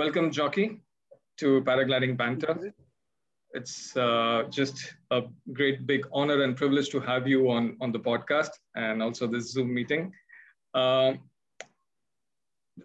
welcome, Jocky, to Paragliding Banter. It's uh, just a great big honor and privilege to have you on, on the podcast and also this Zoom meeting. Uh,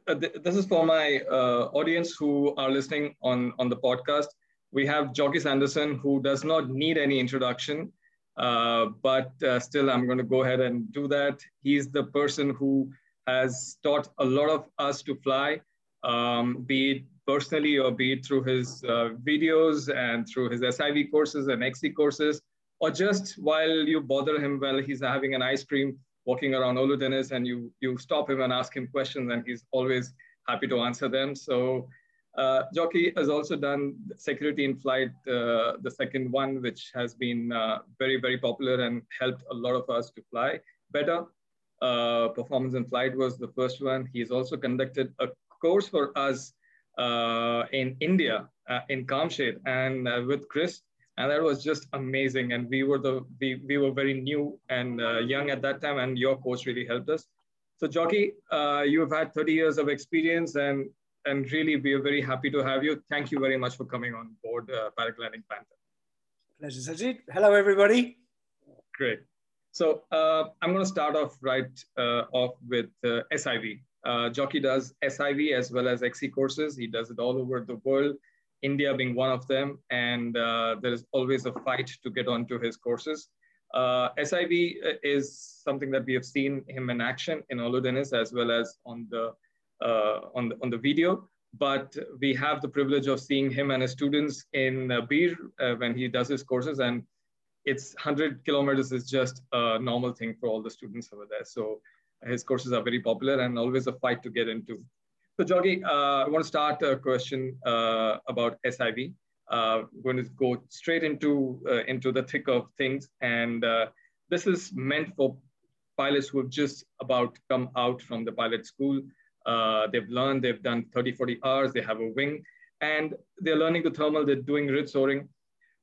this is for my uh, audience who are listening on, on the podcast. We have Jocky Sanderson, who does not need any introduction, uh, but uh, still I'm going to go ahead and do that. He's the person who has taught a lot of us to fly, um, be it personally or be it through his uh, videos and through his SIV courses and XC courses, or just while you bother him while he's having an ice cream walking around Ölüdeniz and you, you stop him and ask him questions and he's always happy to answer them. So uh, Jocky has also done security in flight, uh, the second one, which has been uh, very, very popular and helped a lot of us to fly better. Uh, performance in flight was the first one. He's also conducted a course for us uh, in India, uh, in Kamshet, and uh, with Chris, and that was just amazing. And we were the we, we were very new and young at that time, and your coach really helped us. So, Jocky, you have had 30 years of experience, and and really we are very happy to have you. Thank you very much for coming on board uh, Paragliding Banter. Pleasure, Sajid. Hello, everybody. Great. So uh, I'm going to start off right uh, off with uh, SIV. Uh, Jocky does SIV as well as XC courses. He does it all over the world, India being one of them. And uh, there is always a fight to get onto his courses. Uh, SIV is something that we have seen him in action in Ölüdeniz as well as on the, uh, on the, on the video. But we have the privilege of seeing him and his students in uh, Bir uh, when he does his courses. And it's 100 kilometers is just a normal thing for all the students over there. So his courses are very popular and always a fight to get into. So Jocky, uh, I want to start a question uh, about SIV. Uh, I'm going to go straight into, uh, into the thick of things. And uh, this is meant for pilots who have just about come out from the pilot school. Uh, they've learned, they've done 30, 40 hours, they have a wing, and they're learning the thermal, they're doing ridge soaring.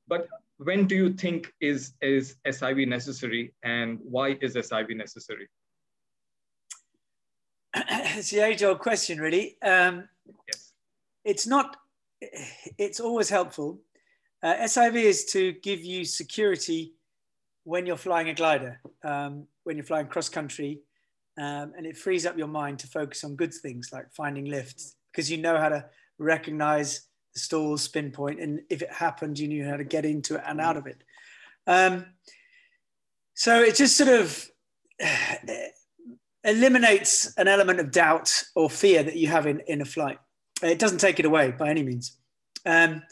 But when do you think is, is SIV necessary and why is SIV necessary? it's the age old question, really. Um, yes. It's not, it's always helpful. Uh, SIV is to give you security when you're flying a glider, um, when you're flying cross country, um, and it frees up your mind to focus on good things like finding lifts because you know how to recognize the stall spin point, and if it happened, you knew how to get into it and out of it. Um, so it just sort of eliminates an element of doubt or fear that you have in, in a flight. It doesn't take it away by any means. Um,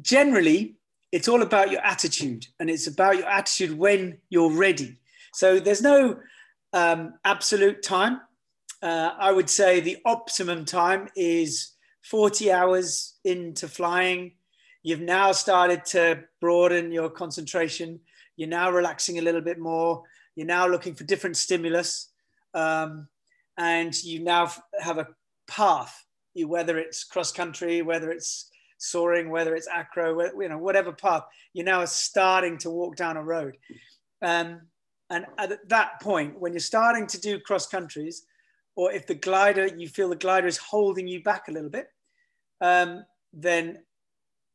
generally, it's all about your attitude and it's about your attitude when you're ready. So there's no um, absolute time. Uh, I would say the optimum time is 40 hours into flying. You've now started to broaden your concentration. You're now relaxing a little bit more. You're now looking for different stimulus um, and you now have a path. You, whether it's cross country, whether it's soaring, whether it's acro, you know, whatever path, you now are starting to walk down a road. Um, and at that point, when you're starting to do cross countries, or if the glider, you feel the glider is holding you back a little bit, um, then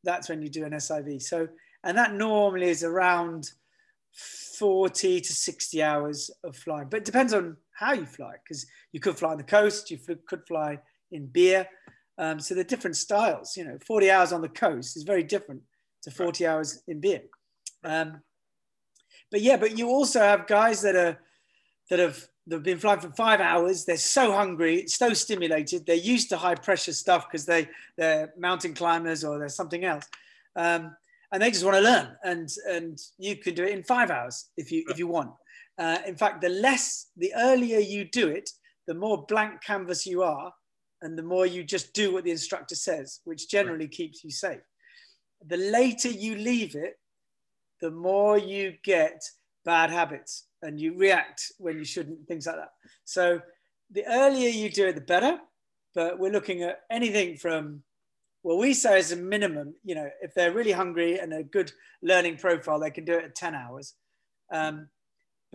that's when you do an SIV. So, and that normally is around 40 to 60 hours of flying, but it depends on how you fly because you could fly on the coast, you could fly in Bir. Um, so they're different styles. You know, 40 hours on the coast is very different to 40 hours in Bir. Um, but yeah, but you also have guys that are that have they've been flying for five hours. They're so hungry, so stimulated. They're used to high pressure stuff because they they're mountain climbers or they're something else. Um, and they just want to learn and and you can do it in five hours if you if you want uh, in fact the less the earlier you do it the more blank canvas you are and the more you just do what the instructor says which generally keeps you safe. The later you leave it the more you get bad habits and you react when you shouldn't things like that. So the earlier you do it the better but we're looking at anything from well, we say as a minimum, you know, if they're really hungry and a good learning profile, they can do it at 10 hours. Um,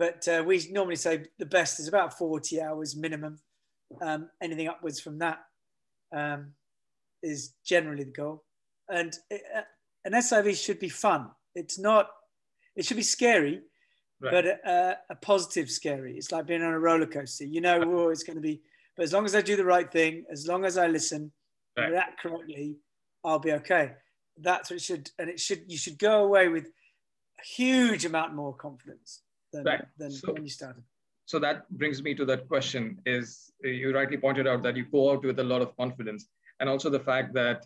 but uh, we normally say the best is about 40 hours minimum, um, anything upwards from that. Um, is generally the goal. And it, uh, an SIV should be fun. It's not, it should be scary, right. but a, a, positive scary. It's like being on a roller coaster. You know, oh, it's going to be, but as long as I do the right thing, as long as I listen, right. react correctly, I'll be okay. That's what it should, and it should, you should go away with a huge amount more confidence than, right. than so, when you started. So that brings me to that question is you rightly pointed out that you go out with a lot of confidence and also the fact that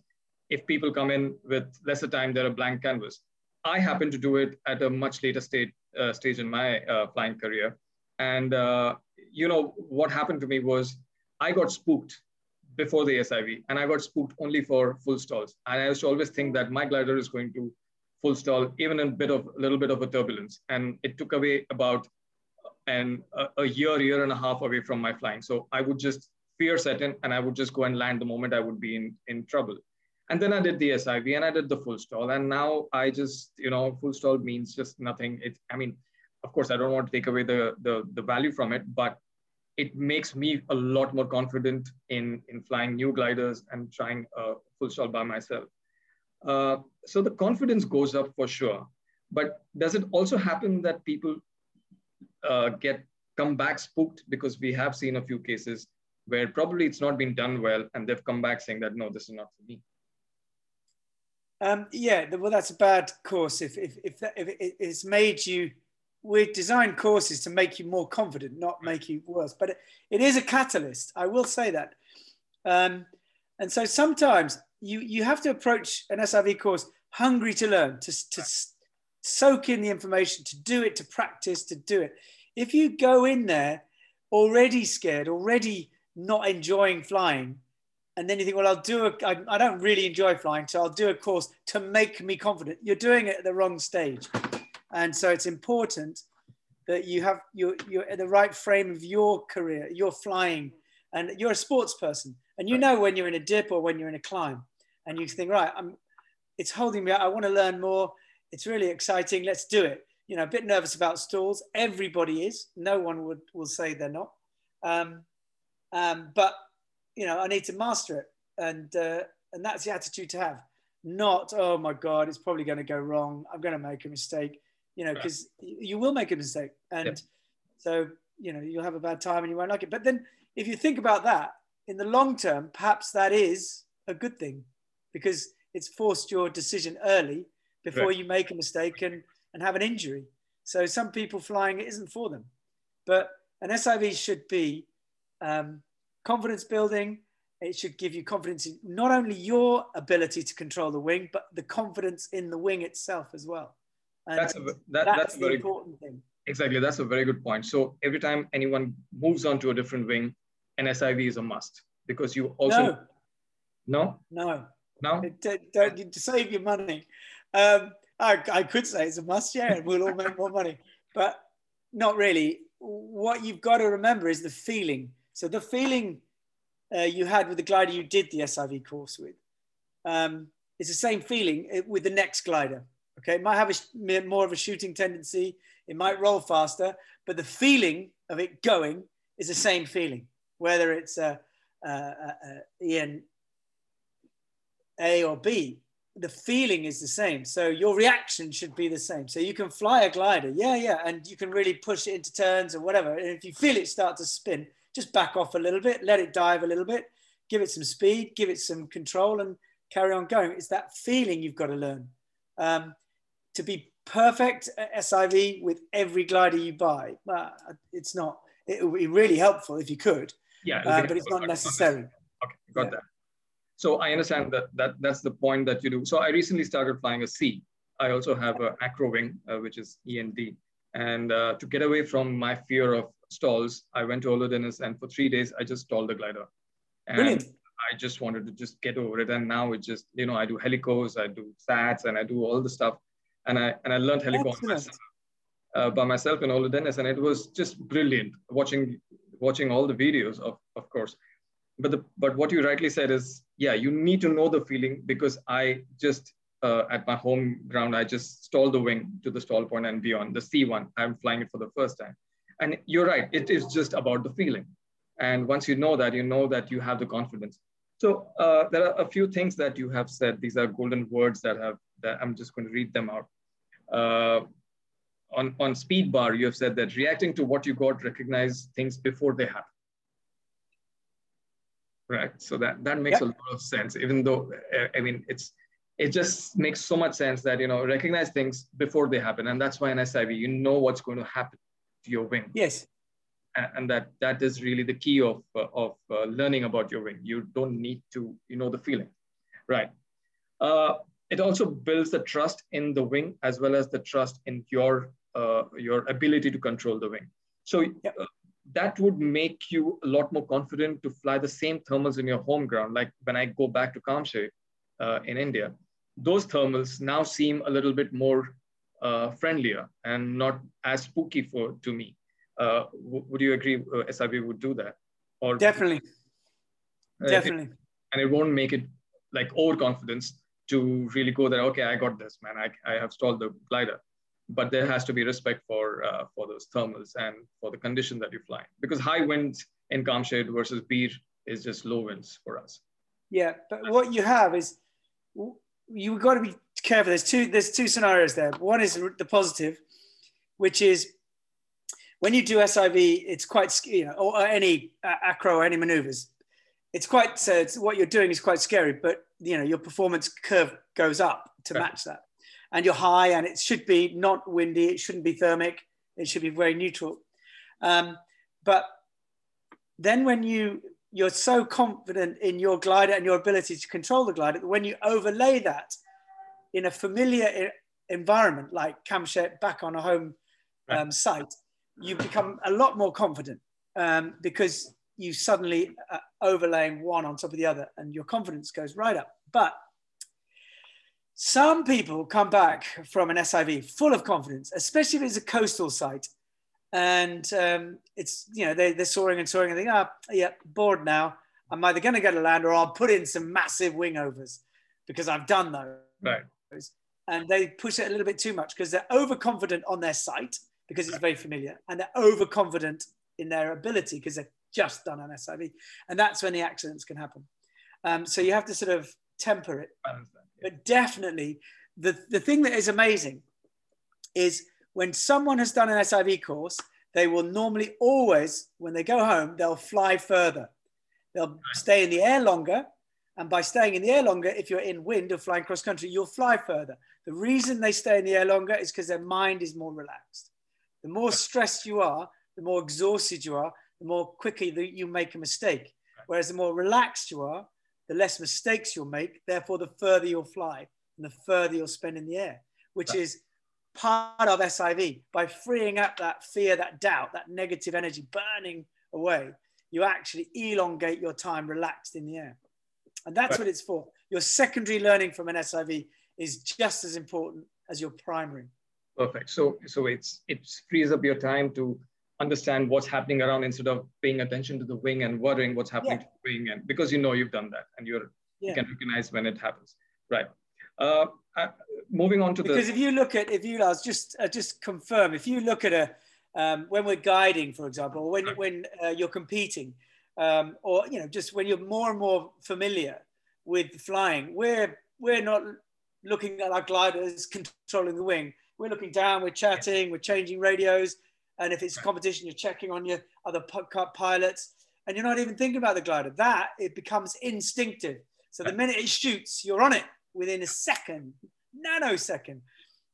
if people come in with lesser time, they're a blank canvas. I happen to do it at a much later stage, uh, stage in my uh, flying career. And, uh, you know, what happened to me was I got spooked before the SIV and I got spooked only for full stalls. And I used to always think that my glider is going to full stall, even a bit of a little bit of a turbulence. And it took away about an, a, a year, year and a half away from my flying. So I would just fear set in and I would just go and land the moment I would be in, in trouble. And then I did the SIV and I did the full stall. And now I just, you know, full stall means just nothing. It, I mean, of course, I don't want to take away the, the, the value from it, but it makes me a lot more confident in, in flying new gliders and trying a full stall by myself. Uh, so the confidence goes up for sure. But does it also happen that people uh, get come back spooked because we have seen a few cases where probably it's not been done well and they've come back saying that no, this is not for me. Um, yeah, well, that's a bad course. If if if, that, if it's made you, we design courses to make you more confident, not make you worse. But it, it is a catalyst. I will say that. Um, and so sometimes you you have to approach an SIV course hungry to learn, to to soak in the information, to do it, to practice, to do it. If you go in there already scared, already not enjoying flying, and then you think, well, I'll do a, I, I don't really enjoy flying, so I'll do a course to make me confident. You're doing it at the wrong stage. And so it's important that you have, you're, you're the right frame of your career, you're flying and you're a sports person. And you know when you're in a dip or when you're in a climb and you think, right, I'm, it's holding me, up I want to learn more. It's really exciting. Let's do it. You know, a bit nervous about stalls. Everybody is. No one would will say they're not. Um, um, but you know, I need to master it, and uh, and that's the attitude to have. Not, oh my God, it's probably going to go wrong. I'm going to make a mistake. You know, because right. you will make a mistake, and yep. so you know you'll have a bad time and you won't like it. But then, if you think about that in the long term, perhaps that is a good thing, because it's forced your decision early before right. you make a mistake and and have an injury. So some people flying it isn't for them, but an SIV should be um, confidence building. It should give you confidence in not only your ability to control the wing, but the confidence in the wing itself as well. And that's a, that, that's, that's a very important thing. Exactly, that's a very good point. So every time anyone moves on to a different wing, an SIV is a must because you also no no no, no? Don't, don't to save your money. Um, I, I could say it's a must, yeah, and we'll all make more money, but not really. What you've got to remember is the feeling so the feeling uh, you had with the glider you did the SIV course with um, is the same feeling uh, with the next glider. Okay, it might have a, more of a shooting tendency, it might roll faster, but the feeling of it going is the same feeling, whether it's a, a, a, EN A or B. The feeling is the same, so your reaction should be the same. So you can fly a glider, yeah, yeah, and you can really push it into turns or whatever. And if you feel it start to spin, just back off a little bit, let it dive a little bit, give it some speed, give it some control, and carry on going. It's that feeling you've got to learn. Um, to be perfect at SIV with every glider you buy, well, it's not. It would be really helpful if you could. Yeah, uh, but it's not necessary. Okay, got yeah. that. So I understand that, that that's the point that you do. So I recently started flying a C. I also have an acro wing, uh, which is EN D. And uh, to get away from my fear of stalls, I went to Ölüdeniz and for three days, I just stalled the glider. And Brilliant. I just wanted to just get over it. And now it just, you know, I do helicos, I do SATs, and I do all the stuff. And I, and I learned helico myself, uh, by myself in Ölüdeniz. And it was just brilliant watching, watching all the videos, of, of course. But, the, but what you rightly said is, yeah, you need to know the feeling because I just uh, at my home ground, I just stall the wing to the stall point and beyond. The C1, I'm flying it for the first time. And you're right, it is just about the feeling. And once you know that, you know that you have the confidence. So uh, there are a few things that you have said. These are golden words that have that I'm just going to read them out. Uh, on, on speed bar, you have said that reacting to what you got, recognize things before they happen. Right. So that, that makes yep. a lot of sense, even though, I mean, it's, it just makes so much sense that, you know, recognize things before they happen. And that's why in SIV, you know what's going to happen to your wing. Yes. And that, that is really the key of, uh, of uh, learning about your wing. You don't need to, you know, the feeling. Right. Uh, it also builds the trust in the wing as well as the trust in your uh, your ability to control the wing. So uh, that would make you a lot more confident to fly the same thermals in your home ground. Like when I go back to Kamshet uh, in India, those thermals now seem a little bit more uh, friendlier and not as spooky for to me. Uh, would you agree uh, SIV would do that? Or definitely, definitely. It, and it won't make it like overconfidence to really go there. Okay, I got this, man. I, I have stalled the glider but there has to be respect for uh, for those thermals and for the condition that you fly because high winds in Kamshet versus Bir is just low winds for us. Yeah, but what you have is you've got to be careful. There's two there's two scenarios there. One is the positive, which is when you do SIV, it's quite you know or any acro or any maneuvers. It's quite so it's, what you're doing is quite scary, but you know your performance curve goes up to right. match that and you're high and it should be not windy, it shouldn't be thermic, it should be very neutral. Um, but then when you you're so confident in your glider and your ability to control the glider that when you overlay that in a familiar environment like Kamshet back on a home um, site, you become a lot more confident um, because you suddenly uh, overlaying one on top of the other and your confidence goes right up. But some people come back from an SIV full of confidence, especially if it's a coastal site. And um, it's, you know, they, they're soaring and soaring and they think, oh, yeah, bored now. I'm either going to get a land or I'll put in some massive wing overs because I've done those. Right. And they push it a little bit too much because they're overconfident on their site because it's very familiar and they're overconfident in their ability because they've just done an SIV. And that's when the accidents can happen. Um, so you have to sort of temper it. But definitely, the, the thing that is amazing is when someone has done an SIV course, they will normally always, when they go home, they'll fly further. They'll stay in the air longer. And by staying in the air longer, if you're in wind or flying cross country, you'll fly further. The reason they stay in the air longer is because their mind is more relaxed. The more stressed you are, the more exhausted you are, the more quickly that you make a mistake. Whereas the more relaxed you are, the less mistakes you'll make, therefore, the further you'll fly and the further you'll spend in the air, which right. is part of SIV. By freeing up that fear, that doubt, that negative energy burning away, you actually elongate your time relaxed in the air. And that's right. what it's for. Your secondary learning from an SIV is just as important as your primary. Perfect. So, so it's it frees up your time to understand what's happening around instead of paying attention to the wing and worrying what's happening yeah. to the wing and because you know you've done that and you're yeah. you can recognize when it happens right uh, uh, moving on to because the because if you look at if you was just uh, just confirm if you look at a um, when we're guiding for example or when right. when uh, you're competing um, or you know just when you're more and more familiar with flying we're we're not looking at our gliders controlling the wing we're looking down we're chatting we're changing radios and if it's competition, you're checking on your other pilots and you're not even thinking about the glider. That it becomes instinctive. So the minute it shoots, you're on it within a second, nanosecond.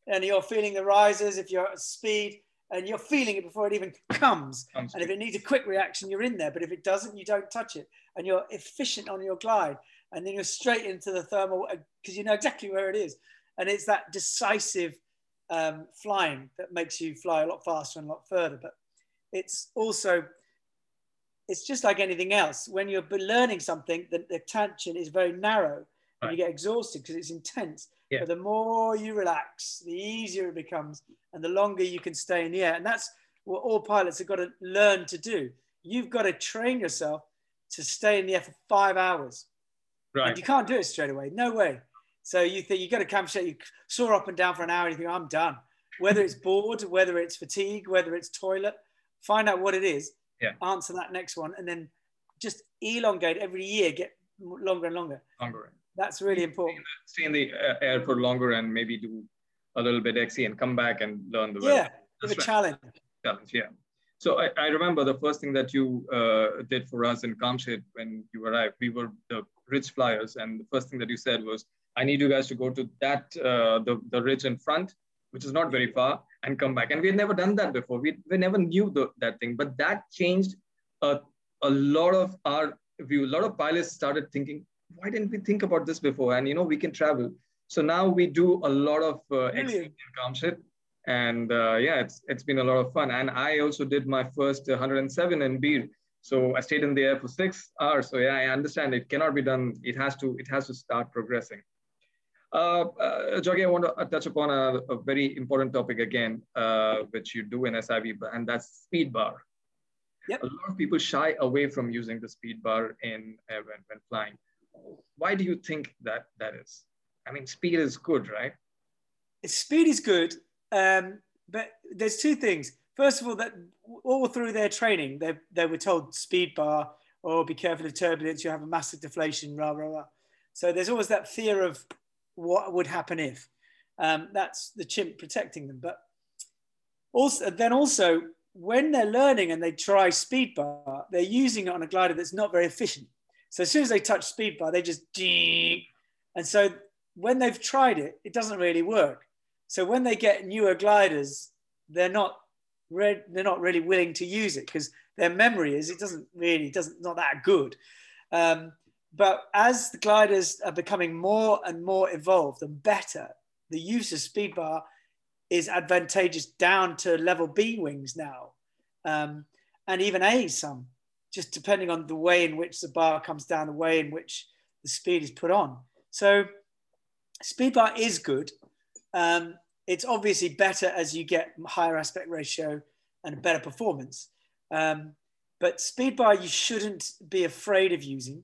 And you're feeling the risers if you're at speed and you're feeling it before it even comes. comes and if it needs a quick reaction, you're in there. But if it doesn't, you don't touch it. And you're efficient on your glide. And then you're straight into the thermal because uh, you know exactly where it is. And it's that decisive um, flying that makes you fly a lot faster and a lot further. But it's also, it's just like anything else. When you're learning something, the, the attention is very narrow and right. you get exhausted because it's intense. Yeah. But the more you relax, the easier it becomes and the longer you can stay in the air. And that's what all pilots have got to learn to do. You've got to train yourself to stay in the air for five hours. Right. And you can't do it straight away. No way. So you think you got to camp you soar up and down for an hour and you think, I'm done. Whether it's bored, whether it's fatigue, whether it's toilet, find out what it is, yeah. answer that next one, and then just elongate every year, get longer and longer. Longer. That's really important. Stay in the uh, air for longer and maybe do a little bit XC and come back and learn the yeah, with a right. challenge. Challenge, yeah. So I, I, remember the first thing that you uh, did for us in Kamshet when you arrived. We were the rich flyers, and the first thing that you said was, "I need you guys to go to that uh, the the ridge in front, which is not very far, and come back." And we had never done that before. We we never knew the, that thing, but that changed a a lot of our view. A lot of pilots started thinking, "Why didn't we think about this before?" And you know, we can travel. So now we do a lot of uh, in Kamshet and uh, yeah, it's it's been a lot of fun. And I also did my first 107 in Bir. So I stayed in the air for six hours. So yeah, I understand it cannot be done. It has to it has to start progressing. Uh, uh, Jocky, I want to touch upon a, a very important topic again, uh, which you do in SIV, and that's speed bar. Yep. A lot of people shy away from using the speed bar in uh, when, when flying. Why do you think that that is? I mean, speed is good, right? Speed is good, um, but there's two things. First of all, that all through their training, they, they were told speed bar or oh, be careful of turbulence, you have a massive deflation, rah, rah, rah. So there's always that fear of what would happen if. Um, that's the chimp protecting them. But also, then also, when they're learning and they try speed bar, they're using it on a glider that's not very efficient. So as soon as they touch speed bar, they just ding. And so when they've tried it, it doesn't really work. So when they get newer gliders, they're not re- they're not really willing to use it because their memory is it doesn't really doesn't not that good. Um, but as the gliders are becoming more and more evolved and better, the use of speed bar is advantageous down to level B wings now, um, and even A some, just depending on the way in which the bar comes down, the way in which the speed is put on. So speed bar is good. Um, it's obviously better as you get higher aspect ratio and better performance. Um, but speed bar you shouldn't be afraid of using.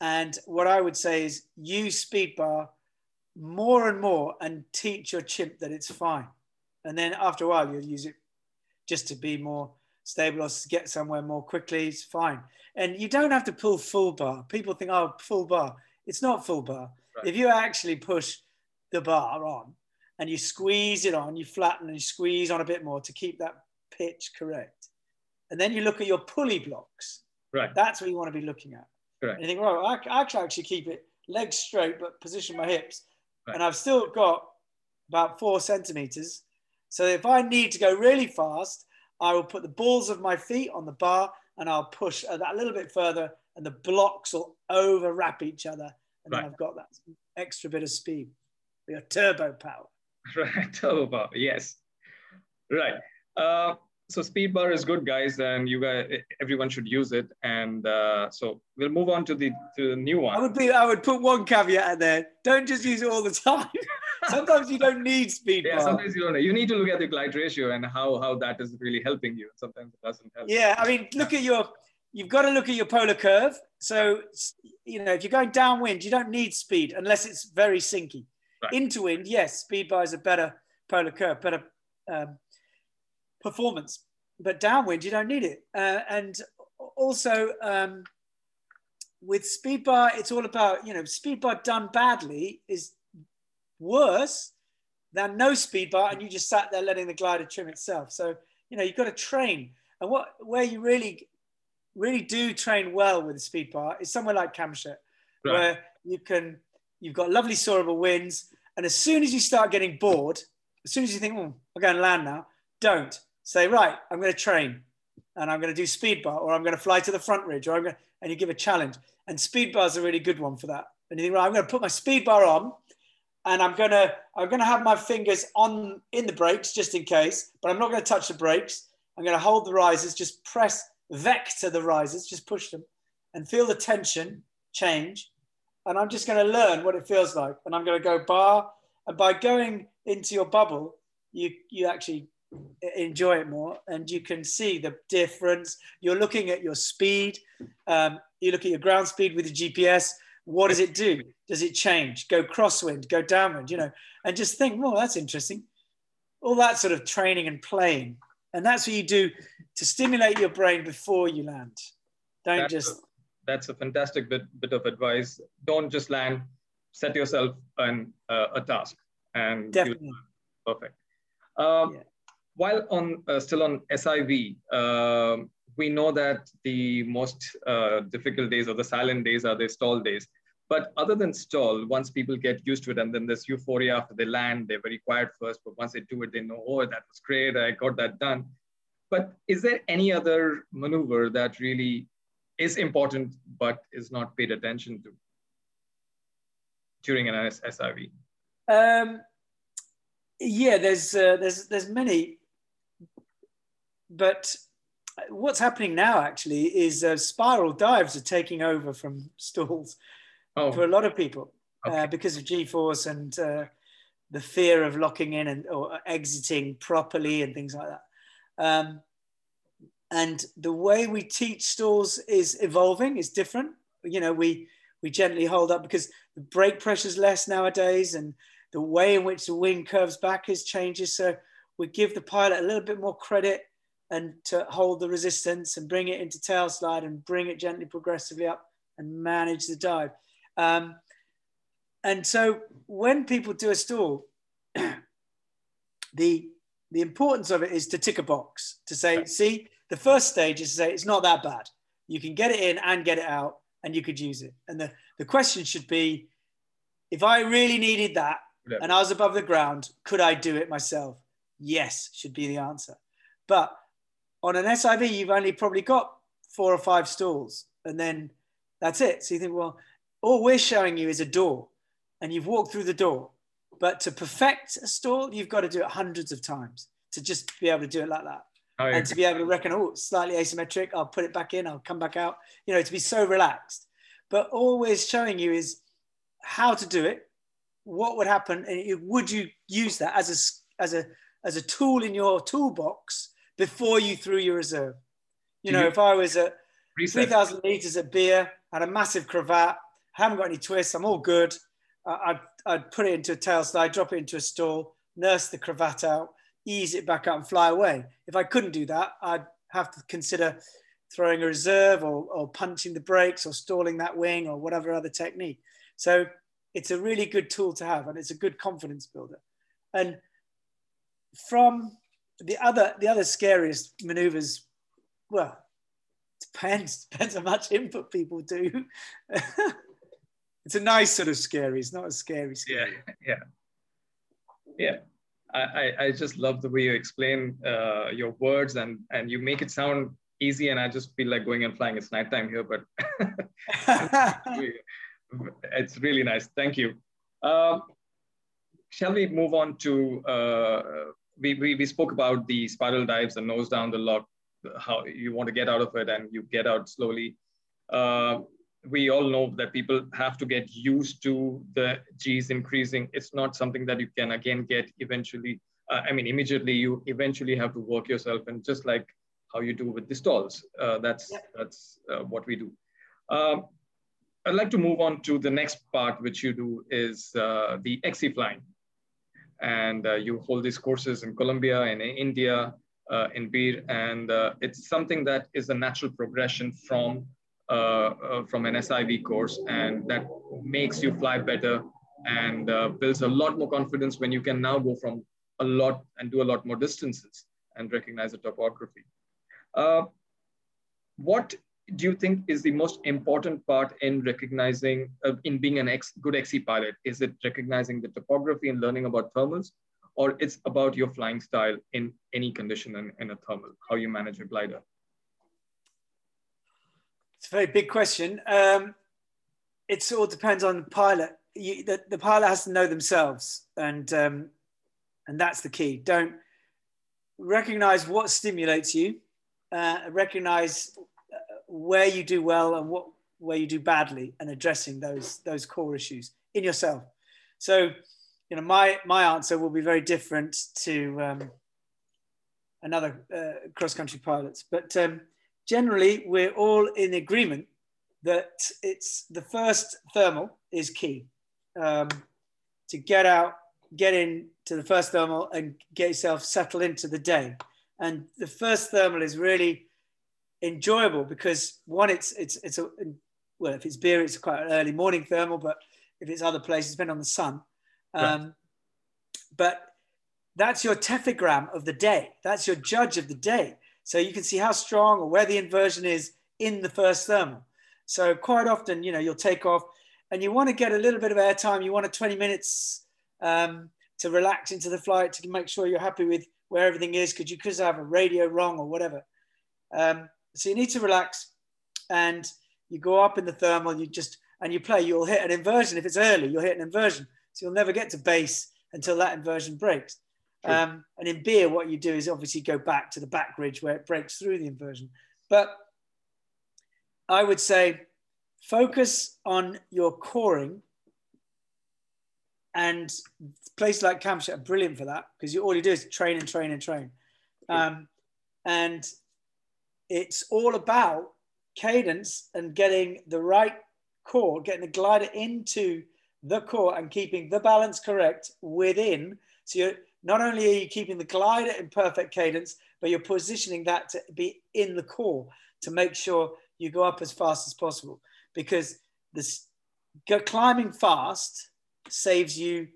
And what I would say is use speed bar more and more and teach your chimp that it's fine. And then after a while, you'll use it just to be more stable or to get somewhere more quickly. It's fine. And you don't have to pull full bar. People think, oh, full bar. It's not full bar. Right. If you actually push the bar on, and you squeeze it on, you flatten and you squeeze on a bit more to keep that pitch correct. And then you look at your pulley blocks. Right. That's what you want to be looking at. Right. And you think, well, I, I can actually keep it legs straight, but position my hips. Right. And I've still got about four centimeters. So if I need to go really fast, I will put the balls of my feet on the bar and I'll push that a little bit further and the blocks will overwrap each other. And right. then I've got that extra bit of speed, your turbo power. Right, turbo bar, yes. Right. Uh, so speed bar is good, guys, and you guys, everyone should use it. And uh, so we'll move on to the to the new one. I would be, I would put one caveat in there: don't just use it all the time. sometimes you don't need speed yeah, bar. sometimes you don't. You need to look at the glide ratio and how how that is really helping you. And sometimes it doesn't help. Yeah, I mean, look at your. You've got to look at your polar curve. So you know, if you're going downwind, you don't need speed unless it's very sinky. Right. Into wind, yes, speed bar is a better polar curve, better um, performance. But downwind, you don't need it. Uh, and also um, with speed bar, it's all about, you know, speed bar done badly is worse than no speed bar and you just sat there letting the glider trim itself. So, you know, you've got to train. And what where you really, really do train well with the speed bar is somewhere like Kamshet, right. where you can you've got lovely soarable winds. And as soon as you start getting bored, as soon as you think, oh, I'm going to land now, don't say, right, I'm going to train and I'm going to do speed bar or I'm going to fly to the front ridge or I'm going to, and you give a challenge. And speed bar is a really good one for that. And you think, right, I'm going to put my speed bar on and I'm going to, I'm going to have my fingers on in the brakes just in case, but I'm not going to touch the brakes. I'm going to hold the risers, just press vector the risers, just push them and feel the tension change and I'm just going to learn what it feels like. And I'm going to go bar. And by going into your bubble, you, you actually enjoy it more and you can see the difference. You're looking at your speed. Um, you look at your ground speed with the GPS. What does it do? Does it change? Go crosswind, go downwind, you know, and just think, well, that's interesting. All that sort of training and playing. And that's what you do to stimulate your brain before you land. Don't that's just that's a fantastic bit, bit of advice. Don't just land, set yourself an, uh, a task and Definitely. perfect. Um, yeah. While on uh, still on SIV, um, we know that the most uh, difficult days or the silent days are the stall days. But other than stall, once people get used to it, and then there's euphoria after they land, they're very quiet first, but once they do it, they know, oh, that was great, I got that done. But is there any other maneuver that really is important but is not paid attention to during an SIV? Um, yeah, there's uh, there's there's many, but what's happening now actually is uh, spiral dives are taking over from stalls oh. for a lot of people uh, okay. uh, because of G-force and uh, the fear of locking in and or exiting properly and things like that. Um, and the way we teach stalls is evolving. It's different. You know, we we gently hold up because the brake pressure is less nowadays, and the way in which the wing curves back is changes. So we give the pilot a little bit more credit and to hold the resistance and bring it into tail slide and bring it gently progressively up and manage the dive. Um, and so when people do a stall, the the importance of it is to tick a box to say, see, the first stage is to say it's not that bad. You can get it in and get it out, and you could use it. And the, the question should be, if I really needed that yeah. and I was above the ground, could I do it myself? Yes, should be the answer. But on an SIV, you've only probably got four or five stalls, and then that's it. So you think, well, all we're showing you is a door, and you've walked through the door. But to perfect a stall, you've got to do it hundreds of times to just be able to do it like that. Oh, and to be able to reckon, oh, slightly asymmetric, I'll put it back in, I'll come back out, you know, to be so relaxed. But always showing you is how to do it, what would happen, and would you use that as a, as a, as a tool in your toolbox before you threw your reserve. You know, if I was at 3,000 liters of beer, had a massive cravat, haven't got any twists, I'm all good. Uh, I'd, I'd put it into a tail slide, drop it into a stall, nurse the cravat out, ease it back up and fly away. If I couldn't do that, I'd have to consider throwing a reserve or, or punching the brakes or stalling that wing or whatever other technique. So it's a really good tool to have and it's a good confidence builder. And from the other the other scariest maneuvers, well, depends depends how much input people do. it's a nice sort of scary. It's not a scary. Scary. Yeah, yeah, yeah. I, I just love the way you explain uh, your words and and you make it sound easy and I just feel like going and flying. It's nighttime here, but it's really nice. Thank you. Uh, shall we move on to uh, we, we, we spoke about the spiral dives and nose down the lock, how you want to get out of it and you get out slowly. Uh, we all know that people have to get used to the G's increasing. It's not something that you can again get eventually. Uh, I mean, immediately you eventually have to work yourself and just like how you do with the stalls. Uh, that's yeah. that's uh, what we do. Um, I'd like to move on to the next part, which you do is uh, the XC flying and uh, you hold these courses in Colombia and in India, uh, in Bir, and uh, it's something that is a natural progression from uh, uh, from an SIV course, and that makes you fly better and uh, builds a lot more confidence when you can now go from a lot and do a lot more distances and recognize the topography. what do you think is the most important part in recognizing, uh, in being an ex, good XC pilot? Is it recognizing the topography and learning about thermals, or it's about your flying style in any condition in, in a thermal, how you manage a glider? It's a very big question. Um, it all depends on the pilot. You, the, the, pilot has to know themselves, and um, and that's the key. Don't recognize what stimulates you. Uh, recognize where you do well and what where you do badly and addressing those those core issues in yourself. So you know my my answer will be very different to um, another uh, cross country pilots. But um, generally we're all in agreement that it's the first thermal is key. Um, to get out get in to the first thermal and get yourself settled into the day. And the first thermal is really enjoyable because one, it's it's it's a well, if it's Bir, it's quite an early morning thermal, but if it's other places, depending on the sun. Um, right. But that's your tephigram of the day. That's your judge of the day. So you can see how strong or where the inversion is in the first thermal. So quite often, you know, you'll take off and you want to get a little bit of air time. You want a 20 minutes um, to relax into the flight to make sure you're happy with where everything is because you could have a radio wrong or whatever. Um, so you need to relax and you go up in the thermal, you just, and you play, you'll hit an inversion. If it's early, you'll hit an inversion. So you'll never get to base until that inversion breaks. Um, and in Bir, what you do is obviously go back to the back ridge where it breaks through the inversion. But I would say focus on your coring and places like Kamshet are brilliant for that because you all you do is train and train and train. Um, and it's all about cadence and getting the right core, getting the glider into the core and keeping the balance correct within. So you're not only are you keeping the glider in perfect cadence, but you're positioning that to be in the core to make sure you go up as fast as possible. Because this climbing fast saves you,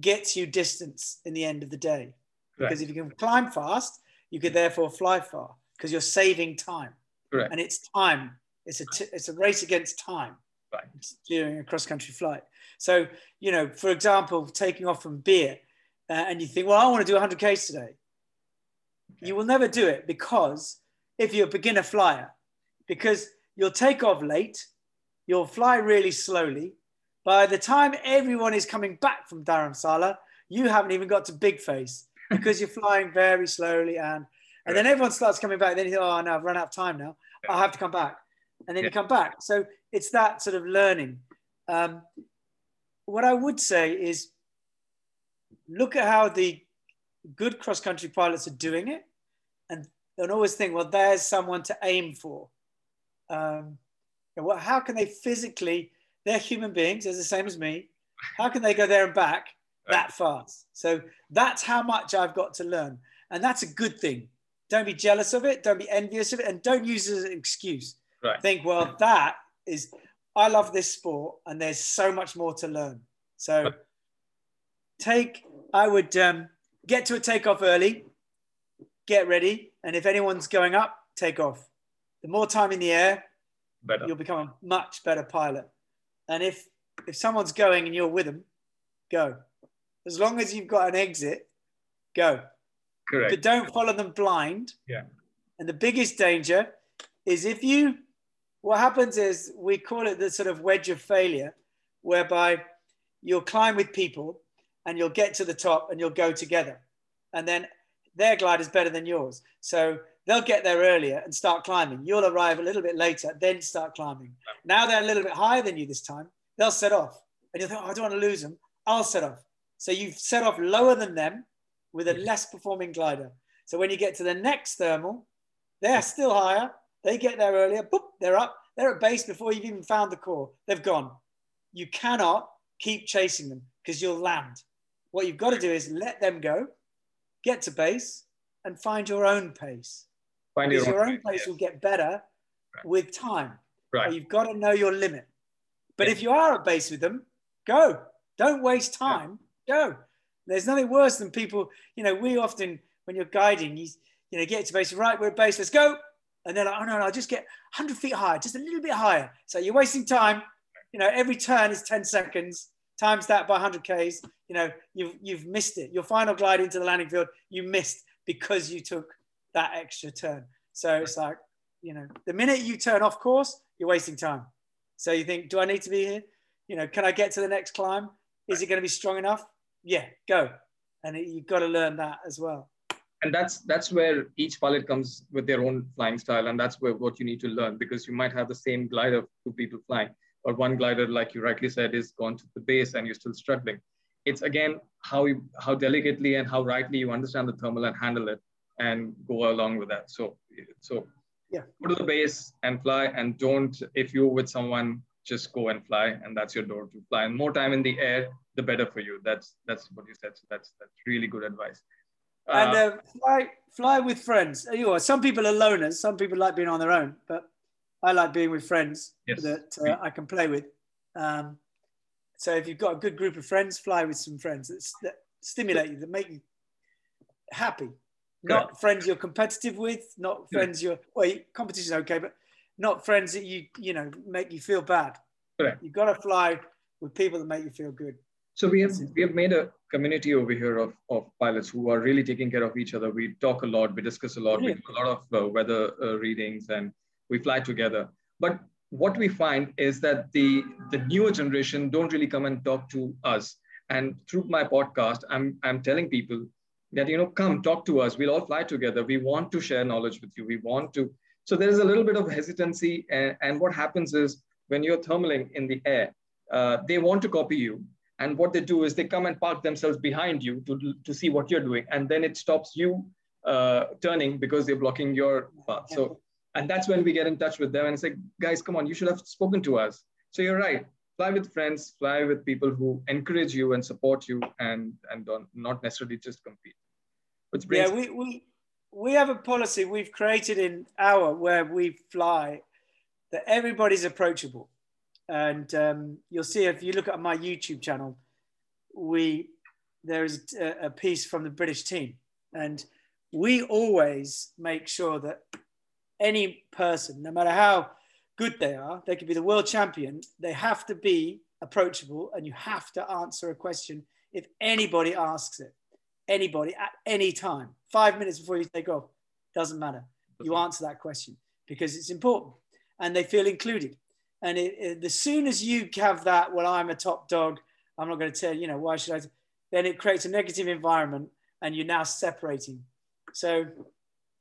gets you distance in the end of the day. Because if you can climb fast, you could therefore fly far because you're saving time. Correct. And it's time. It's a, t- it's a race against time right. during a cross country flight. So, you know, for example, taking off from Bir, uh, and you think, well, I want to do 100 Ks today. Okay. You will never do it because if you're a beginner flyer, because you'll take off late, you'll fly really slowly. By the time everyone is coming back from Dharamsala, you haven't even got to big face because you're flying very slowly and and then everyone starts coming back. Then you think, oh no, I've run out of time now. I have to come back. And then yeah. you come back. So it's that sort of learning. Um, what I would say is look at how the good cross country pilots are doing it and, and always think, well, there's someone to aim for. Um, well, how can they physically, they're human beings, they're the same as me. How can they go there and back that fast? So that's how much I've got to learn. And that's a good thing. Don't be jealous of it. Don't be envious of it. And don't use it as an excuse. Right. Think, well, that is, I love this sport and there's so much more to learn. So take I would um, get to a takeoff early, get ready, and if anyone's going up, take off. The more time in the air, better. you'll become a much better pilot. And if if someone's going and you're with them, go. As long as you've got an exit, go. Correct. But don't follow them blind. Yeah. And the biggest danger is if you, what happens is we call it the sort of wedge of failure, whereby you'll climb with people and you'll get to the top and you'll go together. And then their glide is better than yours. So they'll get there earlier and start climbing. You'll arrive a little bit later, then start climbing. Now they're a little bit higher than you this time. They'll set off. And you'll think, oh, I don't want to lose them. I'll set off. So you've set off lower than them with a less performing glider. So when you get to the next thermal, they're still higher. They get there earlier. Boop, they're up. They're at base before you've even found the core. They've gone. You cannot keep chasing them because you'll land. What you've got to do is let them go, get to base, and find your own pace. Find because your, own, pace yeah. will get better right. with time. Right. You've got to know your limit. But if you are at base with them, go. Don't waste time. Go. There's nothing worse than people, you know, we often, when you're guiding, you, you know, get to base, right, we're at base, let's go. And they're like, oh, no, no, just get 100 feet higher, just a little bit higher. So you're wasting time. You know, every turn is 10 seconds times that by 100 Ks, you know, you've, you've missed it. Your final glide into the landing field, you missed because you took that extra turn. So it's like, you know, the minute you turn off course, you're wasting time. So you think, do I need to be here? You know, can I get to the next climb? Is it going to be strong enough? Yeah, go. And it, you've got to learn that as well. And that's that's where each pilot comes with their own flying style, and that's where what you need to learn because you might have the same glider of two people flying, but one glider, like you rightly said, is gone to the base and you're still struggling. It's again how you, how delicately and how rightly you understand the thermal and handle it and go along with that. So so yeah, go to the base and fly, and don't if you're with someone, just go and fly, and that's your door to fly. And more time in the air, the better for you. That's that's what you said. So that's that's really good advice. And uh, uh, fly fly with friends. You are. Some people are loners. Some people like being on their own, but I like being with friends Yes. that uh, I can play with. Um, so if you've got a good group of friends, fly with some friends that, that stimulate you, that make you happy. Not friends you're competitive with, not friends you're well, competition's okay, but not friends that you you know make you feel bad. Correct. You've got to fly with people that make you feel good. So we have we have made a community over here of, of pilots who are really taking care of each other. We talk a lot, we discuss a lot, we do a lot of uh, weather uh, readings, and we fly together. But what we find is that the the newer generation don't really come and talk to us. And through my podcast, I'm I'm telling people that you know come talk to us. We'll all fly together. We want to share knowledge with you. We want to. So there is a little bit of hesitancy, and, and what happens is when you're thermaling in the air, uh, they want to copy you and what they do is they come and park themselves behind you to, to see what you're doing and then it stops you uh, turning because they're blocking your path. So and that's when we get in touch with them and say guys come on you should have spoken to us. So you're right. Fly with friends fly with people who encourage you and support you and and don't not necessarily just compete which brings Yeah, we, we we have a policy we've created in our where we fly that everybody's approachable. And um, you'll see if you look at my YouTube channel, we there is a, a piece from the British team, and we always make sure that any person, no matter how good they are, they could be the world champion. They have to be approachable, and you have to answer a question if anybody asks it. Anybody at any time, five minutes before you take off, doesn't matter. You answer that question because it's important, and they feel included. And it, it, as soon as you have that, well, I'm a top dog. I'm not going to tell you know why should I? Then it creates a negative environment, and you're now separating. So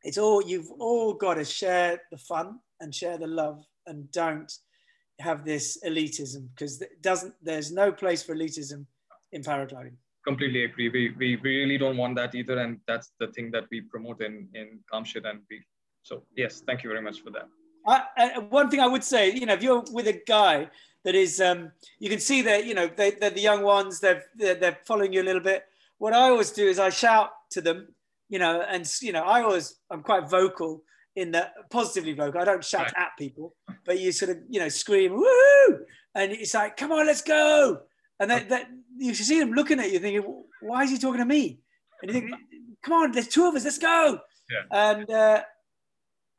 it's all you've all got to share the fun and share the love, and don't have this elitism because it doesn't. There's no place for elitism in paragliding. Completely agree we, we really don't want that either and that's the thing that we promote in in Kamshet and we so yes thank you very much for that I, one thing I would say, you know, if you're with a guy that is, um, you can see that, you know, they, they're the young ones, they're, they're, they're following you a little bit. What I always do is I shout to them, you know, and, you know, I always, I'm quite vocal in the positively vocal. I don't shout Right. at people, but you sort of, you know, scream, woo! And it's like, come on, let's go. And then that, you see them looking at you thinking, why is he talking to me? And you think, come on, there's two of us, let's go. Yeah. And, uh,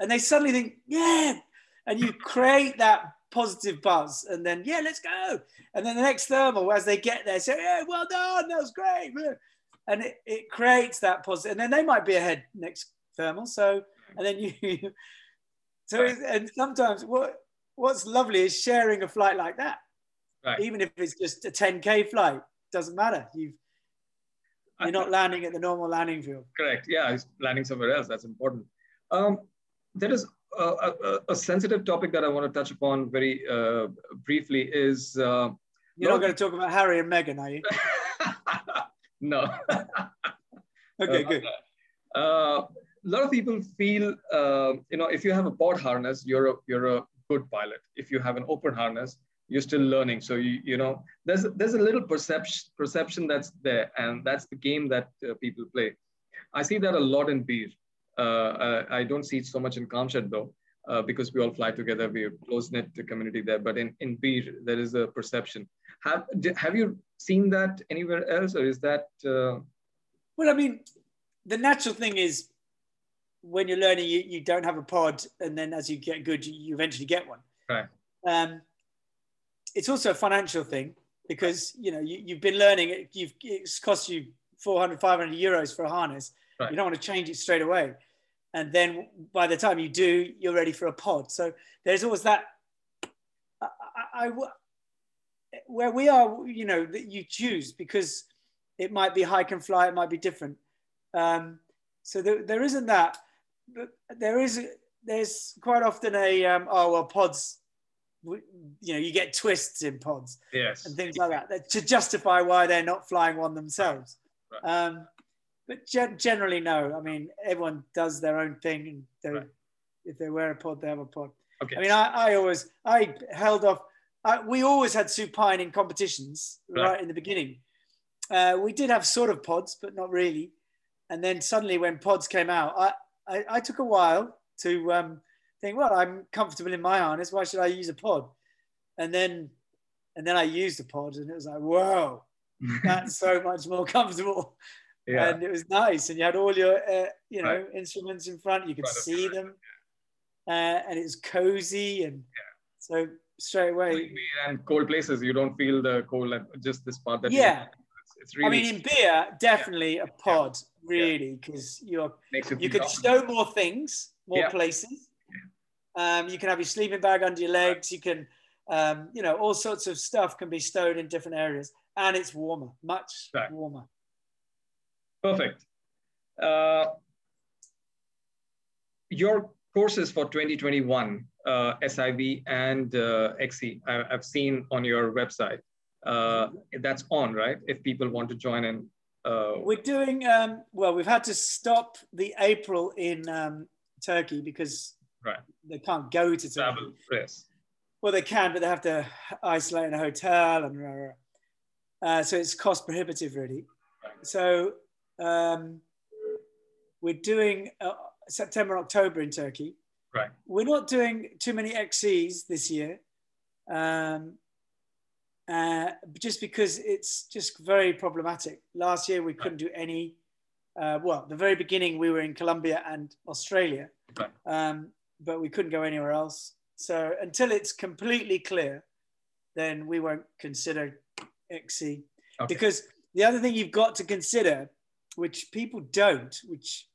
and they suddenly think, yeah, and you create that positive buzz, and then yeah, let's go. And then the next thermal, as they get there, say, yeah, well done, that was great, and it, it creates that positive. And then they might be ahead next thermal, so and then you, so it's- and sometimes what what's lovely is sharing a flight like that, right even if it's just a 10k flight, doesn't matter. You've you're not landing at the normal landing field. correct yeah it's landing somewhere else that's important um, there is a, a, a sensitive topic that i want to touch upon very uh, briefly is uh, You're not going to talk about Harry and Meghan, are you? no Okay, Uh, good. uh, a lot of people feel, uh, you know, if you have a pod harness, you're a you're a good pilot. If you have an open harness, you're still learning. So you you know, there's there's a little perception perception that's there, and that's the game that uh, people play. I see that a lot in Bir. Uh, I, I don't see it so much in Kamshet though, uh, because we all fly together. We're close knit community there. But in in Bir, there is a perception. Have have you seen that anywhere else, or is that? Uh, Well, I mean, the natural thing is when you're learning, you, you don't have a pod, and then as you get good, you, you eventually get one. Right. Um, it's also a financial thing because you know you, you've been learning. it- You've it's cost you 400, 500 euros for a harness. Right. You don't want to change it straight away, and then by the time you do, you're ready for a pod. So there's always that. I, I, I where we are, you know, that you choose because it might be hike and fly, it might be different. Um, so there, there isn't that, but there is there's quite often a um, oh well pods, you know, you get twists in pods yes. and things like that, that to justify why they're not flying one themselves. Right. Um, but gen- generally, no. I mean, everyone does their own thing, and they're- Right. if they wear a pod, they have a pod. Okay. I mean, I, I always I held off. I, we always had supine in competitions right, Right. in the beginning. Uh, we did have sort of pods, but not really. And then suddenly, when pods came out, I, I, I took a while to um, think, well, I'm comfortable in my harness. Why should I use a pod? And then, and then I used the pod, and it was like, whoa, that's so much more comfortable. Yeah. And it was nice, and you had all your, uh, you know, right. instruments in front. You could right see them, uh, and it was cozy, and yeah. so straight away. And cold places, you don't feel the cold. Just this part that. Yeah. It's, it's really, I mean, in Bir, definitely yeah. a pod, really, because you're you could stow more things, more places. Um, you can have your sleeping bag under your legs. You can, um, you know, all sorts of stuff can be stowed in different areas, and it's warmer, much right. warmer. Perfect. Uh, your courses for 2021, uh, SIV and uh, XC, I, have seen on your website. Uh, that's on, right? If people want to join in. Uh, We're doing, um, well, we've had to stop the April in um, Turkey because right. they can't go to Travel, yes. Well, they can, but they have to isolate in a hotel and uh, so it's cost prohibitive, really. Right. So um, we're doing uh, September, October in Turkey. Right. We're not doing too many XCs this year, um, uh, just because it's just very problematic. Last year we couldn't do any. Uh, well, the very beginning we were in Colombia and Australia, right. um, but we couldn't go anywhere else. So until it's completely clear, then we won't consider XC. Okay. Because the other thing you've got to consider which people don't, which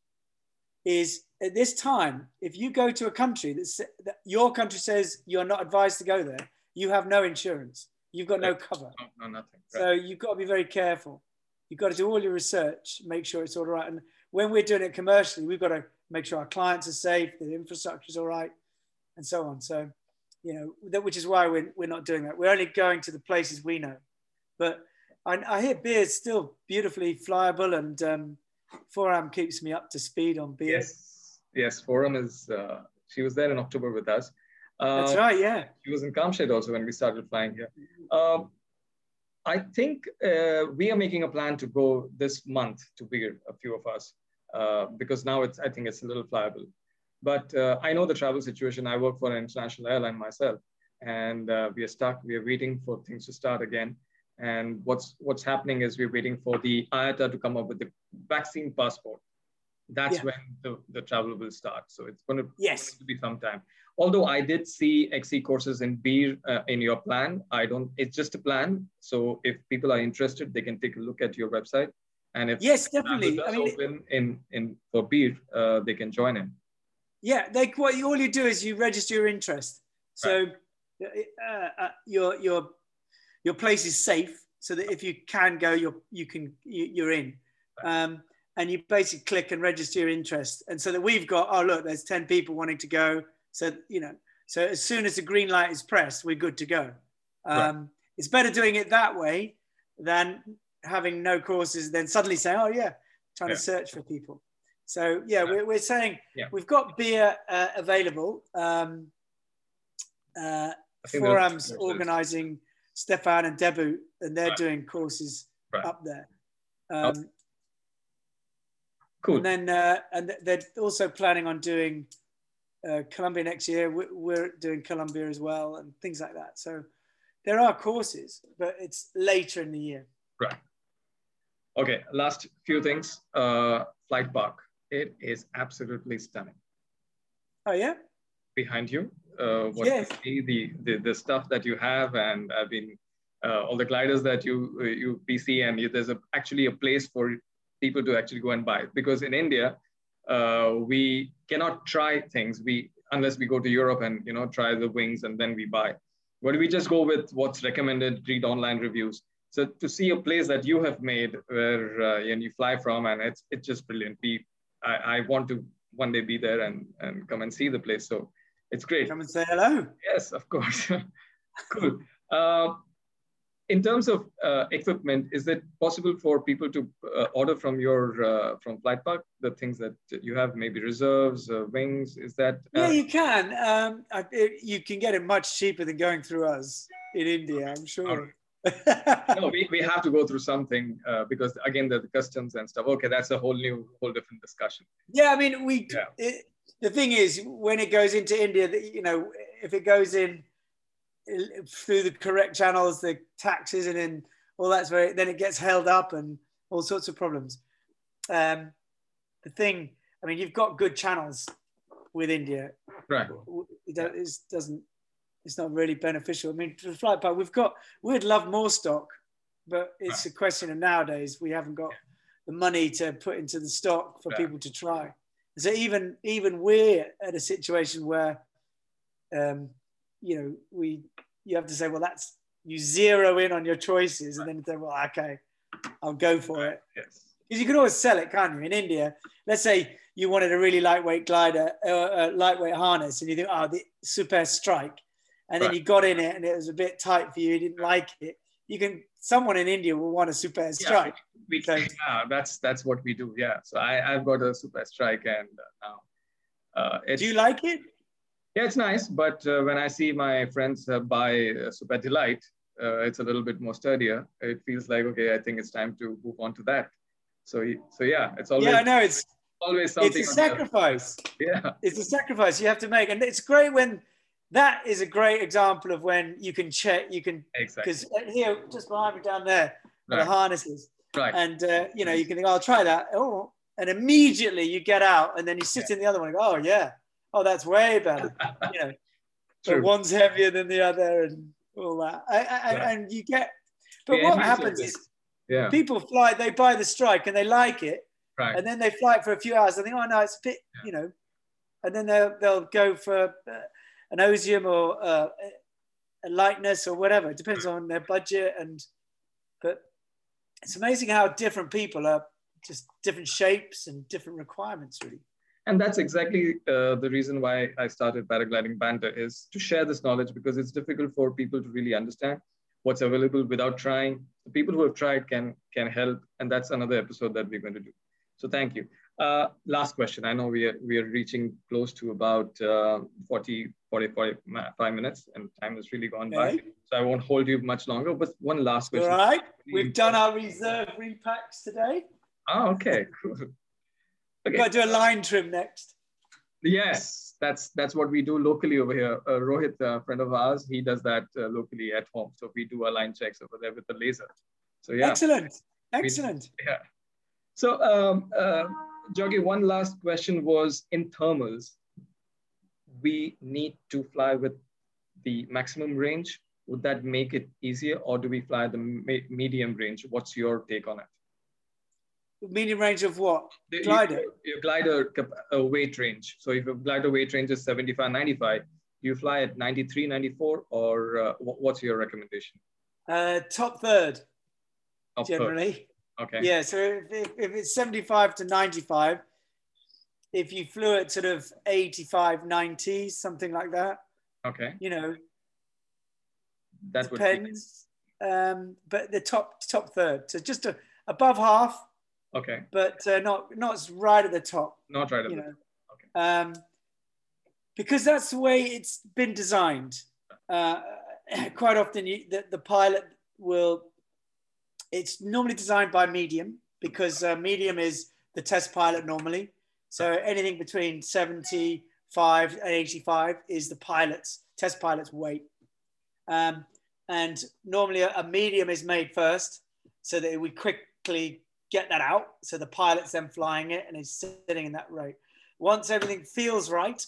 is at this time, if you go to a country that's, that your country says you're not advised to go there, you have no insurance. You've got no cover. No, no nothing. Right. So you've got to be very careful. You've got to do all your research, make sure it's all right. And when we're doing it commercially, we've got to make sure our clients are safe, the infrastructure is all right, and so on. So, you know, that, which is why we're, we're not doing that. We're only going to the places we know. But I, I hear Bir is still beautifully flyable, and um, Forum keeps me up to speed on Bir. Yes, yes, Forum is. Uh, she was there in October with us. Uh, That's right. Yeah, she was in Kamshet also when we started flying here. Um, I think uh, we are making a plan to go this month to Bir, a few of us, because now it's. I think it's a little flyable. But uh, I know the travel situation. I work for an international airline myself, and uh, we are stuck. We are waiting for things to start again. And what's what's happening is we're waiting for the IATA to come up with the vaccine passport. That's yeah. when the, the travel will start. So it's going to, yes. going to be some time. Although I did see XC courses in Bir uh, in your plan, I don't. It's just a plan. So if people are interested, they can take a look at your website. And if yes, definitely. I mean, open in in for Bir, uh, they can join in. Yeah, they what you, all you do is you register your interest. So right. uh, uh, your your your place is safe so that if you can go, you're, you can, you, are in. Um, and you basically click and register your interest. And so that we've got, oh, look, there's 10 people wanting to go. So, you know, so as soon as the green light is pressed, we're good to go. Um, right. It's better doing it that way than having no courses, then suddenly saying, oh, yeah, trying yeah. to search for people. So, yeah, We're, we're saying yeah. we've got Bir uh, available. Um, uh, forums organizing Stefan and Debu, and they're right. doing courses right. up there. Um, oh. Cool. And then, uh, and they're also planning on doing uh, Colombia next year. We're, we're doing Colombia as well, and things like that. So there are courses, but it's later in the year. Right. Okay. Last few things. Uh, Flight Park. It is absolutely stunning. Oh yeah. Behind you uh, what yes. you see, the, the, the stuff that you have, and I've been uh, all the gliders that you you PC, and you, there's a, actually a place for people to actually go and buy. Because in India, uh, we cannot try things we unless we go to Europe and you know try the wings and then we buy. But we just go with what's recommended, read online reviews. So to see a place that you have made where uh, and you fly from, and it's it's just brilliant. We, I, I want to one day be there and and come and see the place. So it's great. Come and say hello. Yes, of course. cool. Uh, in terms of uh, equipment, is it possible for people to uh, order from your uh, from Flight Park the things that you have, maybe reserves, uh, wings? Is that? Uh, yeah, you can. Um, it, you can get it much cheaper than going through us in India. I'm sure. no, we, we have to go through something uh, because again, the, the customs and stuff. Okay, that's a whole new, whole different discussion. Yeah, I mean, we. Yeah. It, the thing is, when it goes into India, that you know, if it goes in through the correct channels, the taxes and then all that's very, then it gets held up and all sorts of problems. Um, the thing, I mean, you've got good channels with India. Right. It doesn't, it's not really beneficial. I mean, for the flight path, we've got, we'd love more stock, but it's right. a question of nowadays we haven't got the money to put into the stock for people to try. So even even we're at a situation where, um, you know, we you have to say, well, that's you zero in on your choices, and then say, well, okay, I'll go for it. Yes. Because you can always sell it, can't you? In India, let's say you wanted a really lightweight glider, uh, uh, lightweight harness, and you think, oh, the Supair Strike, and then right. you got in it and it was a bit tight for you, you didn't like it. You can someone in India will want a Supair Strike. Yeah we can yeah, that's that's what we do yeah. So i i've got a Supair Strike and uh, now uh, do you like it? Yeah it's nice but uh, when i see my friends uh, buy a Supair Delight uh, it's a little bit more sturdier. It feels like okay i think it's time to move on to that. So so yeah it's always yeah i know it's always something it's a sacrifice. yeah. It's a sacrifice you have to make. And it's great when that is a great example of when you can check you can because exactly. here just behind me down there right. the harnesses Right. And uh, you know, you can think, oh, I'll try that. Oh, and immediately you get out, and then you sit yeah. in the other one and go, oh yeah, oh that's way better. you know, but one's heavier than the other, and all that. I, I, yeah. And you get, but what happens is, yeah. people fly, they buy the strike and they like it, right. and then they fly it for a few hours. and think, oh no, it's a bit, you know, and then they'll they'll go for uh, an Ozium or a lightness or whatever. It depends on their budget and, but it's amazing how different people are just different shapes and different requirements really. And that's exactly uh, the reason why i started paragliding banter is to share this knowledge because it's difficult for people to really understand what's available without trying. The people who have tried can can help and that's another episode that we're going to do. So thank you. Uh, last question. I know we are we are reaching close to about uh, 40 40 45 minutes and time has really gone okay. by so I won't hold you much longer. But one last question. All right. We've done our reserve repacks today. Oh, okay. Cool. Okay. Got to do a line trim next. Yes, that's that's what we do locally over here. Uh, Rohit, a friend of ours, he does that uh, locally at home. So we do our line checks over there with the laser. So yeah. Excellent. Excellent. We, yeah. So um, uh, Jocky, one last question was in thermals, we need to fly with the maximum range would that make it easier or do we fly the medium range? What's your take on it? Medium range of what? The, glider? Your, your glider uh, weight range. So if your glider weight range is 75, 95, do you fly at 93, 94 or uh, what's your recommendation? Uh, top third, top generally. Third. Okay. Yeah, so if, if it's 75 to 95, if you flew at sort of 85, 90, something like that. Okay. You know, that depends. Um, but the top top third, so just a, above half. Okay. But uh, not not right at the top. Not right at you the know. top. Okay. Um, because that's the way it's been designed. Uh, quite often, you, the, the pilot will. It's normally designed by medium because uh, medium is the test pilot normally. So anything between 75 and 85 is the pilot's test pilot's weight. Um, and normally a, medium is made first so that we quickly get that out. So the pilot's then flying it and is sitting in that rate. Once everything feels right,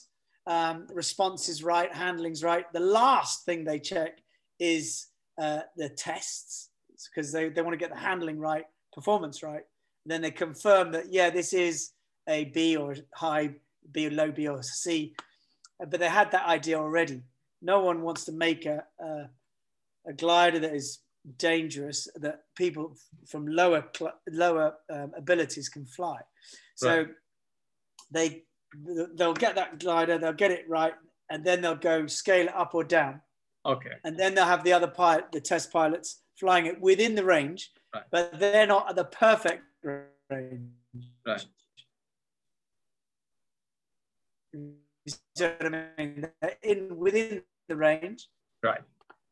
um, response is right, handling's right, the last thing they check is uh, the tests because they, they want to get the handling right, performance right. And then they confirm that, yeah, this is a B or high B or low B or C. But they had that idea already no one wants to make a, a, a glider that is dangerous that people from lower lower um, abilities can fly. So right. they they'll get that glider, they'll get it right, and then they'll go scale it up or down. Okay. And then they'll have the other pilot, the test pilots, flying it within the range, right. but they're not at the perfect range. Right. In within the range. Right.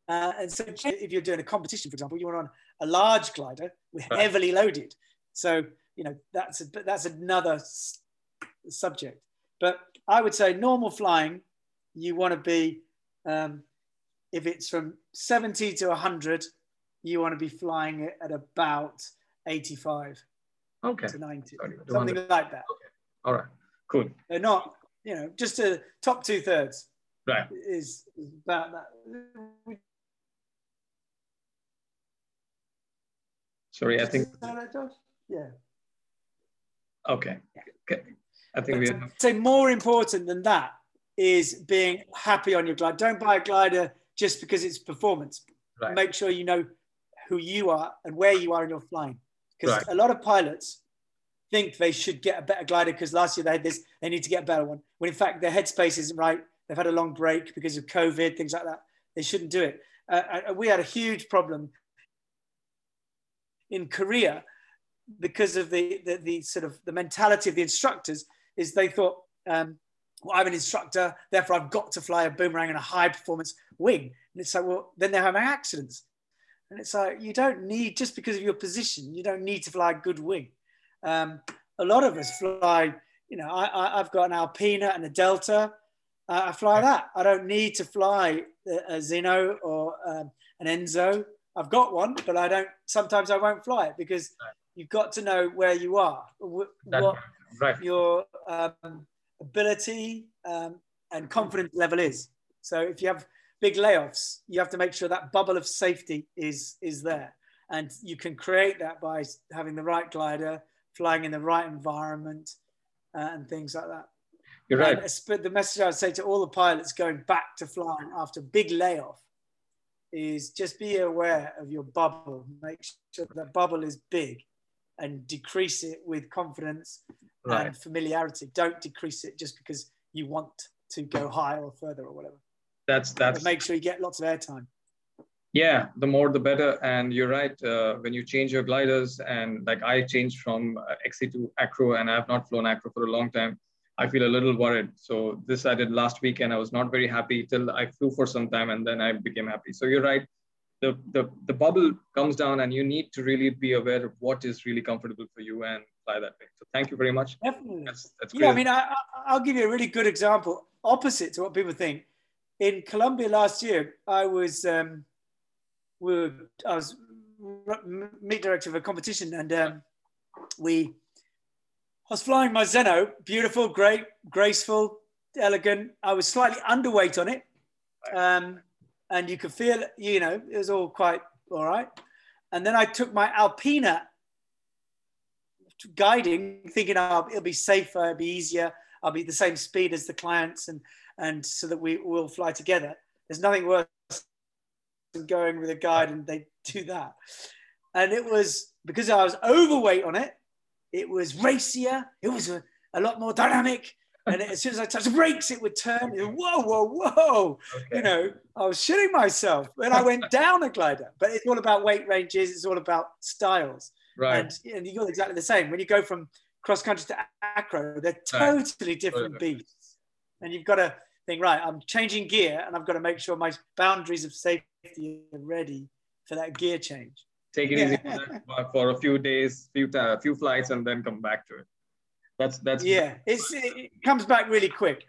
Uh, and so if you're doing a competition, for example, you're on a large glider, we're right. heavily loaded. So, you know, that's, a, that's another subject. But I would say normal flying, you want to be, um, if it's from 70 to 100, you want to be flying it at about 85 Okay. to 90, Sorry, something like that. Okay. All right. Cool. They're not, you know, just a top two thirds Right. is, about that. Sorry. I think. Is that Josh? Yeah. Okay. Okay. I think we. Have, say more important than that is being happy on your glide. Don't buy a glider just because it's performance. Right. Make sure you know who you are and where you are in your flying. Because Right. a lot of pilots think they should get a better glider because last year they had this, they need to get a better one. When in fact their headspace isn't right. They've had a long break because of COVID, things like that. They shouldn't do it. Uh, uh, we had a huge problem in Korea because of the, the, the sort of the mentality of the instructors is they thought, um, well, I'm an instructor, therefore I've got to fly a boomerang and a high performance wing. And it's like, well, then they're having accidents. And it's like, you don't need, just because of your position, you don't need to fly a good wing. Um, a lot of us fly, you know, I, I, I've got an Alpina and a Delta. Uh, I fly that. I don't need to fly a, a Zeno or um, an Enzo. I've got one, but I don't, sometimes I won't fly it because you've got to know where you are, what right. your um, ability um, and confidence level is. So if you have big layoffs, you have to make sure that bubble of safety is is there, and you can create that by having the right glider, flying in the right environment, uh, and things like that. You're right. But the message I'd say to all the pilots going back to flying after big layoff is just be aware of your bubble. Make sure that bubble is big and decrease it with confidence Right. and familiarity. Don't decrease it just because you want to go higher or further or whatever. That's But that's make sure you get lots of airtime. Yeah. The more the better. And you're right. Uh, when you change your gliders, and like I changed from uh, XC to Acro, and I have not flown Acro for a long time. I feel a little worried. So this I did last weekend. I was not very happy till I flew for some time, and then I became happy. So you're right. The, the, the bubble comes down and you need to really be aware of what is really comfortable for you and fly that way. So thank you very much. Definitely. That's, that's Yeah, I mean, I- I'll give you a really good example, opposite to what people think. In Colombia last year, I was um, we were, I was meet director of a competition, and um, we I was flying my Zeno, beautiful, great, graceful, elegant. I was slightly underweight on it, um, and you could feel, you know, it was all quite all right. And then I took my Alpina guiding, thinking, oh, it'll be safer, it'll be easier. I'll be the same speed as the clients, and and so that we will fly together. There's nothing worse going with a guide and they do that. And it was because I was overweight on it. It was racier. It was a, a lot more dynamic. And as soon as I touched the brakes, it would turn. It whoa, whoa, whoa! Okay. You know, I was shitting myself. when I went down a glider. But it's all about weight ranges. It's all about styles. right. And, and you got exactly the same. When you go from cross country to acro, they're Right. totally different Totally. beasts. And you've got to think, right, I'm changing gear and I've got to make sure my boundaries of safety are ready for that gear change. take it easy for, for a few days, few uh, few flights, and then come back to it. That's that's Yeah, it's, it comes back really quick.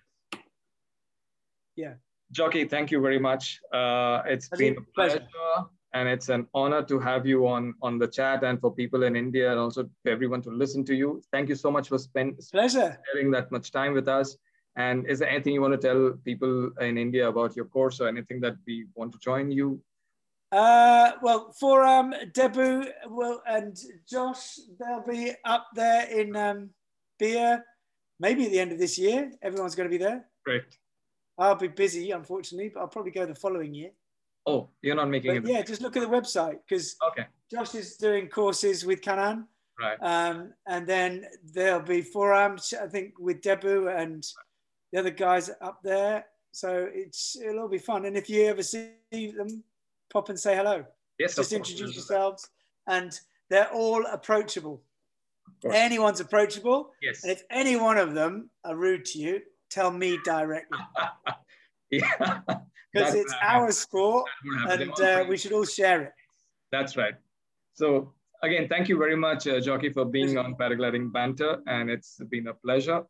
Yeah. Jocky. Thank you very much. Uh, it's That's been a pleasure, pleasure. and it's an honor to have you on on the chat, and for people in India, and also for everyone to listen to you. Thank you so much for spend, Pleasure. sharing that much time with us. And is there anything you want to tell people in India about your course, or anything that we want to join you? Uh, well, for um, Debu well, and Josh, they'll be up there in um, Bir, maybe at the end of this year. Everyone's going to be there. Great. I'll be busy, unfortunately, but I'll probably go the following year. Oh, you're not making But it. yeah, just look at the website because Okay. Josh is doing courses with Canan. Right. Um, and then there'll be forums, I think, with Debu and the other guys up there. So it's it'll all be fun. And if you ever see them, pop and say hello. Yes. Just introduce yourselves. And they're all approachable. Anyone's approachable. Yes. And if any one of them are rude to you, tell me directly. yeah. Because it's our sport that would happen. and uh, we should all share it. That's right. So again, thank you very much, uh, Jocky, for being on Paragliding Banter, and it's been a pleasure.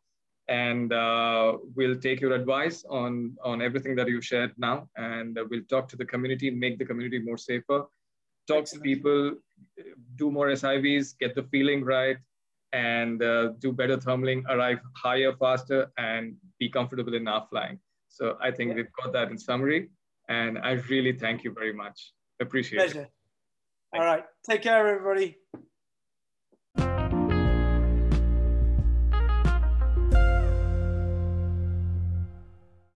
And uh, we'll take your advice on on everything that you've shared now, and uh, we'll talk to the community, make the community more safer, talk Excellent. to people, do more SIVs, get the feeling right, and uh, do better thermaling, arrive higher, faster, and be comfortable in our flying. So I think yeah. we've got that in summary, and I really thank you very much. Appreciate Pleasure. it. All right, take care, everybody.